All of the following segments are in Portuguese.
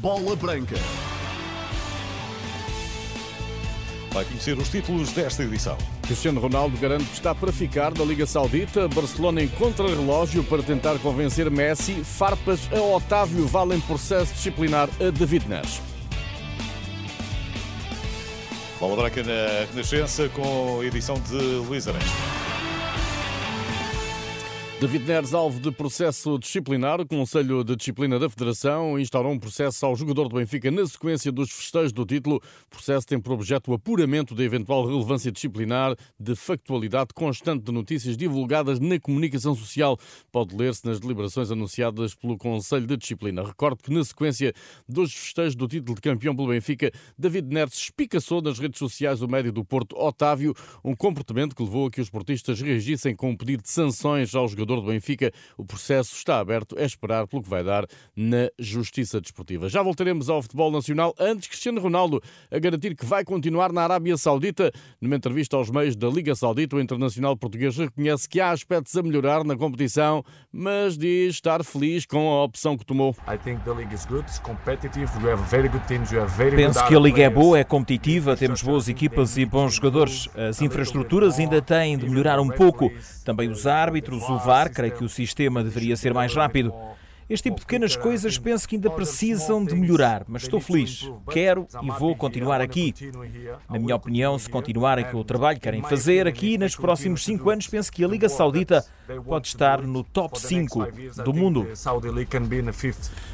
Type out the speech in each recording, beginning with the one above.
Bola Branca. Vai conhecer os títulos desta edição. Cristiano Ronaldo garante que está para ficar da Liga Saudita. Barcelona encontra relógio para tentar convencer Messi. Farpas a Otávio valem processo disciplinar a David Neres. Bola branca na Renascença com a edição de Luís Arantes. David Neres, alvo de processo disciplinar, o Conselho de Disciplina da Federação instaurou um processo ao jogador do Benfica na sequência dos festejos do título. O processo tem por objeto o apuramento da eventual relevância disciplinar de factualidade constante de notícias divulgadas na comunicação social. Pode ler-se nas deliberações anunciadas pelo Conselho de Disciplina. Recordo que na sequência dos festejos do título de campeão pelo Benfica, David Neres espicaçou nas redes sociais o médio do Porto, Otávio, um comportamento que levou a que os portistas reagissem com um pedido de sanções ao jogador jogador do Benfica. O processo está aberto, é esperar pelo que vai dar na Justiça Desportiva. Já voltaremos ao futebol nacional antes Cristiano Ronaldo a garantir que vai continuar na Arábia Saudita. Numa entrevista aos meios da Liga Saudita, o internacional português reconhece que há aspectos a melhorar na competição, mas diz estar feliz com a opção que tomou. Penso que a Liga é boa, é competitiva, temos boas equipas e bons jogadores. As infraestruturas ainda têm de melhorar um pouco. Também os árbitros, o VAR creio que o sistema deveria ser mais rápido. Este tipo de pequenas coisas penso que ainda precisam de melhorar, mas estou feliz. Quero e vou continuar aqui. Na minha opinião, se continuarem com o trabalho que querem fazer aqui, nos próximos cinco anos, penso que a Liga Saudita pode estar no top 5 do mundo.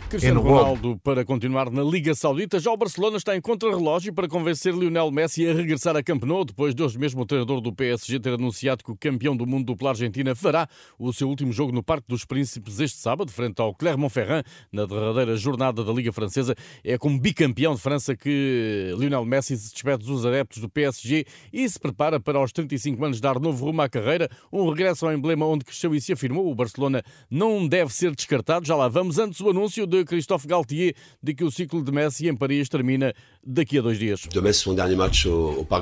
Cristiano Ronaldo para continuar na Liga Saudita. Já o Barcelona está em contrarrelógio para convencer Lionel Messi a regressar a Camp Nou, depois de hoje mesmo o treinador do PSG ter anunciado que o campeão do mundo dupla Argentina fará o seu último jogo no Parque dos Príncipes este sábado, frente ao Clermont-Ferrand, na derradeira jornada da Liga Francesa. É como bicampeão de França que Lionel Messi se despede dos adeptos do PSG e se prepara para aos 35 anos dar novo rumo à carreira, um regresso ao emblema onde cresceu e se afirmou. O Barcelona não deve ser descartado. Já lá vamos. Antes o anúncio de Christophe Galtier de que o ciclo de Messi em Paris termina daqui a dois dias. Dernier match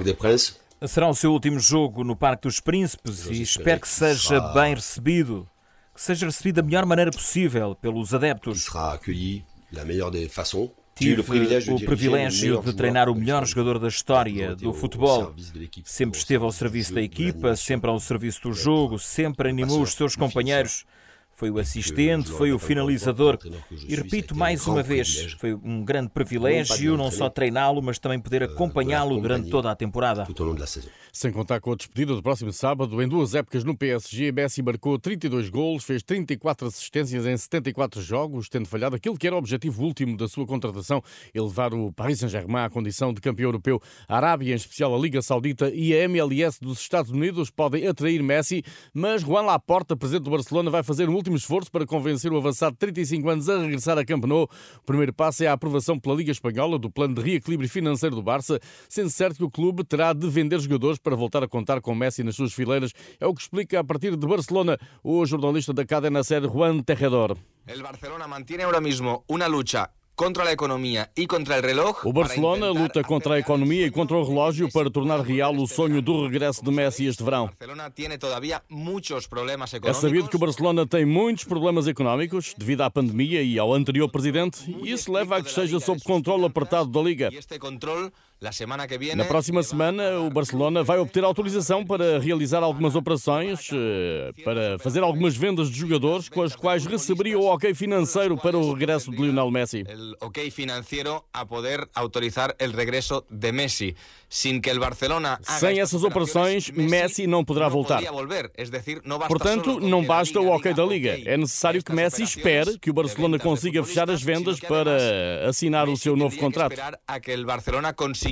des Princes. Será o seu último jogo no Parque dos Príncipes e espero que seja bem recebido, que seja recebido da melhor maneira possível pelos adeptos. Tive o privilégio de treinar o melhor jogador da história do futebol. Sempre esteve ao serviço da equipa, sempre ao serviço do jogo, sempre animou os seus companheiros foi o assistente, foi o finalizador. E repito mais uma vez, foi um grande privilégio não só treiná-lo, mas também poder acompanhá-lo durante toda a temporada. Sem contar com a despedida do próximo sábado, em duas épocas no PSG, Messi marcou 32 golos, fez 34 assistências em 74 jogos, tendo falhado aquilo que era o objetivo último da sua contratação, elevar o Paris Saint-Germain à condição de campeão europeu. A Arábia, em especial a Liga Saudita e a MLS dos Estados Unidos podem atrair Messi, mas Juan Laporta, presidente do Barcelona, vai fazer um último último esforço para convencer o avançado de 35 anos a regressar a Camp Nou. O primeiro passo é a aprovação pela Liga Espanhola do plano de reequilíbrio financeiro do Barça, sendo certo que o clube terá de vender jogadores para voltar a contar com Messi nas suas fileiras. É o que explica a partir de Barcelona o jornalista da cadena série Juan Tejedor. El Barcelona mantiene ahora mismo una lucha contra a economia e contra o reloj. O Barcelona luta contra a economia e contra o relógio para tornar real o sonho do regresso de Messi este verão. É sabido que o Barcelona tem muitos problemas económicos devido à pandemia e ao anterior presidente, e isso leva a que esteja sob controle apertado da Liga. Na próxima semana, o Barcelona vai obter autorização para realizar algumas operações, eh, para fazer algumas vendas de jogadores com as quais receberia o ok financeiro para o regresso de Lionel Messi. Ok financeiro a poder autorizar o regresso de Messi. Sem que o Barcelona Sem essas operações, Messi não poderá voltar. Portanto, não basta o ok da Liga. É necessário que Messi espere que o Barcelona consiga fechar as vendas para assinar o seu novo contrato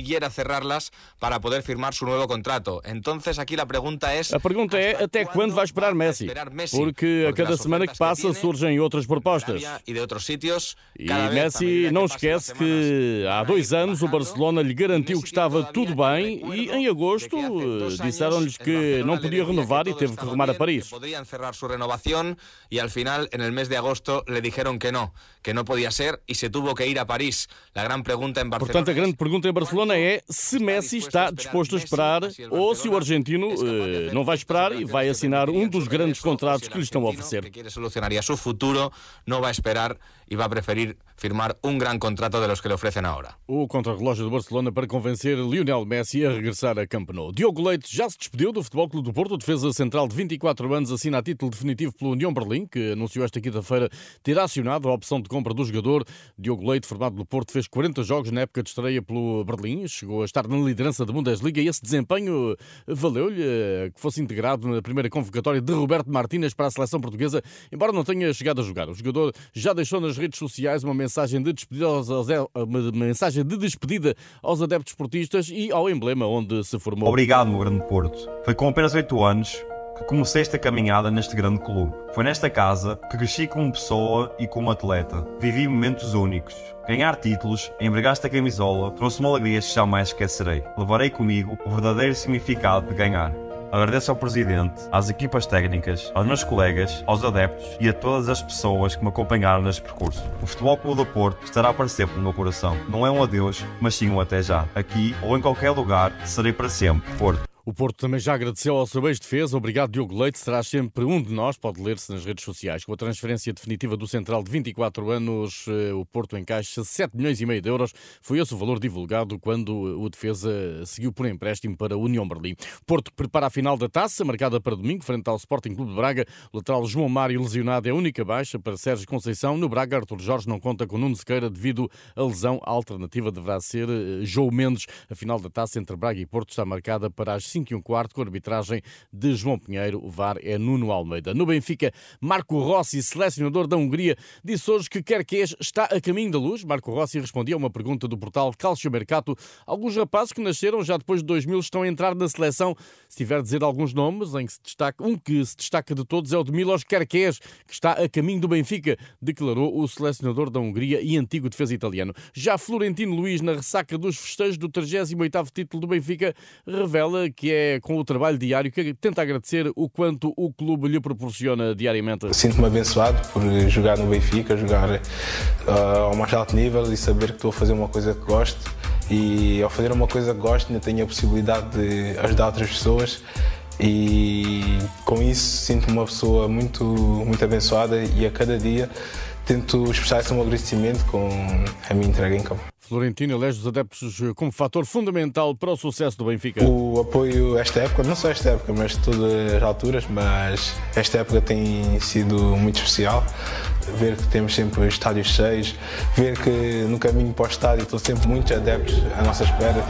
consiguiera cerrarlas para poder firmar su nuevo contrato. Entonces aquí la pregunta es A pergunta é até quando vai esperar Messi? Porque a cada semana que passa surgem outras propostas. E de outros sítios. E Messi não esquece que há dois anos o Barcelona lhe garantiu que estava tudo bem e em agosto disseram-lhes que não podia renovar e teve que rumar a Paris. Poderiam cerrar sua renovação e al final, en el mes de agosto, le dijeron que no, que no podía ser y se tuvo que ir a París. La gran pregunta en Barcelona. Portanto, a grande pergunta em Barcelona Barcelona é se Messi está disposto a esperar ou se o argentino uh, não vai esperar e vai assinar um dos grandes contratos que lhe estão a oferecer. Solucionaria seu futuro, não vai esperar y va a preferir firmar un gran contrato de los que le ofrecen ahora. O contrarrelógio do Barcelona para convencer Lionel Messi a regressar a Camp Nou. Diogo Leite já se despediu do Futebol Clube do Porto. defesa central de 24 anos assina a título definitivo pelo União Berlim, que anunciou esta quinta-feira ter acionado a opção de compra do jogador. Diogo Leite, formado pelo Porto, fez 40 jogos na época de estreia pelo Berlim. Chegou a estar na liderança da Bundesliga e esse desempenho valeu-lhe eh, que fosse integrado na primeira convocatória de Roberto Martínez para a seleção portuguesa, embora não tenha chegado a jogar. O jogador já deixou nas redes sociais uma mensagem de despedida aos, uma mensagem de despedida aos adeptos portistas e ao emblema onde se formou. Obrigado, meu grande Porto. Foi com apenas 8 anos que comecei esta caminhada neste grande clube. Foi nesta casa que cresci como pessoa e como atleta. Vivi momentos únicos. Ganhar títulos, empregar esta camisola, trouxe-me alegrias que jamais esquecerei. Levarei comigo o verdadeiro significado de ganhar. Agradeço ao Presidente, às equipas técnicas, aos meus colegas, aos adeptos e a todas as pessoas que me acompanharam neste percurso. O Futebol Clube do Porto estará para sempre no meu coração. Não é um adeus, mas sim um até já. Aqui ou em qualquer lugar, serei para sempre Porto. O Porto também já agradeceu ao seu ex-defesa. Obrigado, Diogo Leite. Será sempre um de nós. Pode ler-se nas redes sociais. Com a transferência definitiva do Central de 24 anos, eh, o Porto encaixa 7 milhões e meio de euros. Foi esse o valor divulgado quando o defesa seguiu por empréstimo para a União Berlim. Porto prepara a final da taça, marcada para domingo, frente ao Sporting Clube de Braga. Lateral João Mário, lesionado, é a única baixa para Sérgio Conceição. No Braga, Arthur Jorge não conta com Nuno Sequeira devido à lesão. A alternativa deverá ser eh, João Mendes. A final da taça entre Braga e Porto está marcada para as 5 e um quarto, com a arbitragem de João Pinheiro. O VAR é Nuno Almeida. No Benfica, Marco Rossi, selecionador da Hungria, disse hoje que que está a caminho da luz. Marco Rossi respondia a uma pergunta do portal Calcio Mercato. Alguns rapazes que nasceram já depois de 2000 estão a entrar na seleção. Se tiver a dizer alguns nomes, em que se destaca, um que se destaca de todos é o de Milos Kerkez, que está a caminho do Benfica, declarou o selecionador da Hungria e antigo defesa italiano. Já Florentino Luiz, na ressaca dos festejos do 38º título do Benfica, revela que é com o trabalho diário que tenta agradecer o quanto o clube lhe proporciona diariamente. Sinto-me abençoado por jogar no Benfica, jogar uh, ao mais alto nível e saber que estou a fazer uma coisa que gosto. E ao fazer uma coisa que gosto, ainda tenho a possibilidade de ajudar outras pessoas e com isso sinto-me uma pessoa muito, muito abençoada e a cada dia tento expressar esse meu agradecimento com a minha entrega em campo. Florentino elege os adeptos como fator fundamental para o sucesso do Benfica. O apoio esta época, não só esta época, mas todas as alturas, mas esta época tem sido muito especial. Ver que temos sempre estádios cheios, ver que no caminho para o estádio estão sempre muitos adeptos à nossa espera,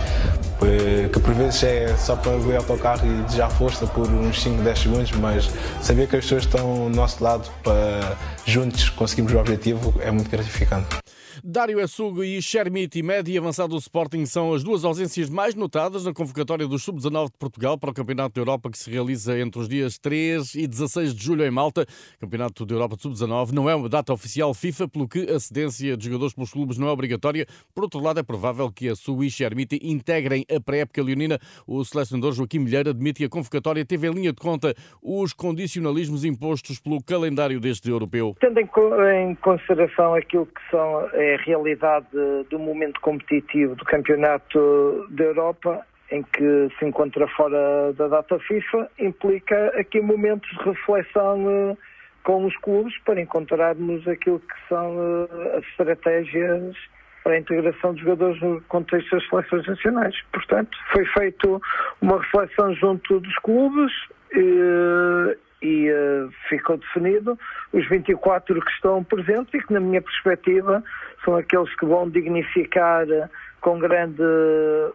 que por vezes é só para ver o autocarro e desejar força por uns 5, 10 segundos, mas saber que as pessoas estão do nosso lado para juntos conseguirmos o objetivo é muito gratificante. Dário Essugo e Shermiti, médio e avançado do Sporting, são as duas ausências mais notadas na convocatória do Sub-19 de Portugal para o Campeonato da Europa que se realiza entre os dias 3 e 16 de julho em Malta. Campeonato da Europa de Sub-19 não é uma data oficial FIFA, pelo que a cedência de jogadores pelos clubes não é obrigatória. Por outro lado, é provável que a Su e Shermiti integrem a pré-época leonina. O selecionador Joaquim Milheira admite que a convocatória teve em linha de conta os condicionalismos impostos pelo calendário deste europeu. Tendo em consideração aquilo que são é a realidade do momento competitivo do Campeonato da Europa, em que se encontra fora da data FIFA, implica aqui momentos de reflexão uh, com os clubes para encontrarmos aquilo que são uh, as estratégias para a integração de jogadores no contexto das seleções nacionais. Portanto, foi feita uma reflexão junto dos clubes uh, e ficou definido. Os 24 que estão presentes e que, na minha perspectiva, são aqueles que vão dignificar eh, com grande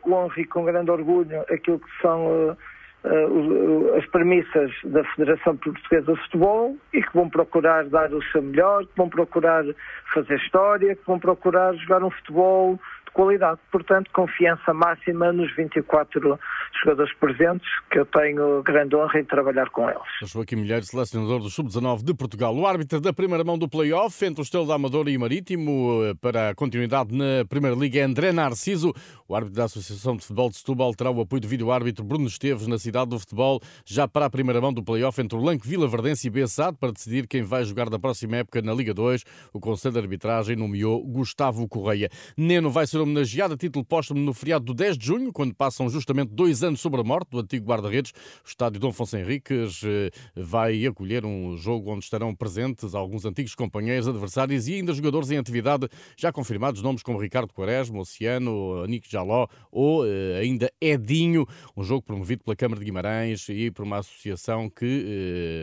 honra e com grande orgulho aquilo que são uh, uh, as premissas da Federação Portuguesa de Futebol e que vão procurar dar o seu melhor, que vão procurar fazer história, que vão procurar jogar um futebol qualidade. Portanto, confiança máxima nos 24 jogadores presentes, que eu tenho grande honra em trabalhar com eles. Joaquim Milheiro, selecionador do Sub-19 de Portugal. O árbitro da primeira mão do play-off entre o Estelo da Amadora e Marítimo eh, para a continuidade na Primeira Liga é André Narciso. O árbitro da Associação de Futebol de Setúbal terá o apoio do vídeo-árbitro Bruno Esteves na cidade do futebol, já para a primeira mão do play-off entre o Lanque Vila Verdense e Bessade para decidir quem vai jogar na próxima época na Liga 2. O Conselho de Arbitragem nomeou Gustavo Correia. Neno vai ser homenageado a título póstumo no feriado do 10 de junho, quando passam justamente dois anos sobre a morte do antigo guarda-redes. O estádio Dom Afonso Henriques eh, vai acolher um jogo onde estarão presentes alguns antigos companheiros, adversários e ainda jogadores em atividade já confirmados, nomes como Ricardo Quaresma, Oceano, Anico Jaló ou eh, ainda Edinho, um jogo promovido pela Câmara de Guimarães e por uma associação que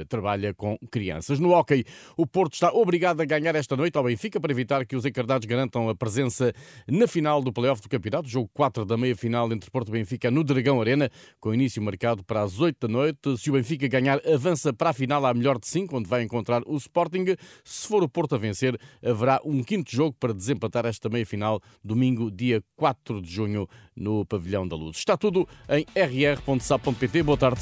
eh, trabalha com crianças. No hóquei, o Porto está obrigado a ganhar esta noite ao Benfica para evitar que os encardados garantam a presença na final do playoff do campeonato, jogo 4 da meia-final entre Porto e Benfica no Dragão Arena, com início marcado para as 8 da noite. Se o Benfica ganhar, avança para a final à melhor de 5, onde vai encontrar o Sporting. Se for o Porto a vencer, haverá um quinto jogo para desempatar esta meia-final, domingo, dia 4 de junho, no Pavilhão da Luz. Está tudo em rr.sap.pt. Boa tarde.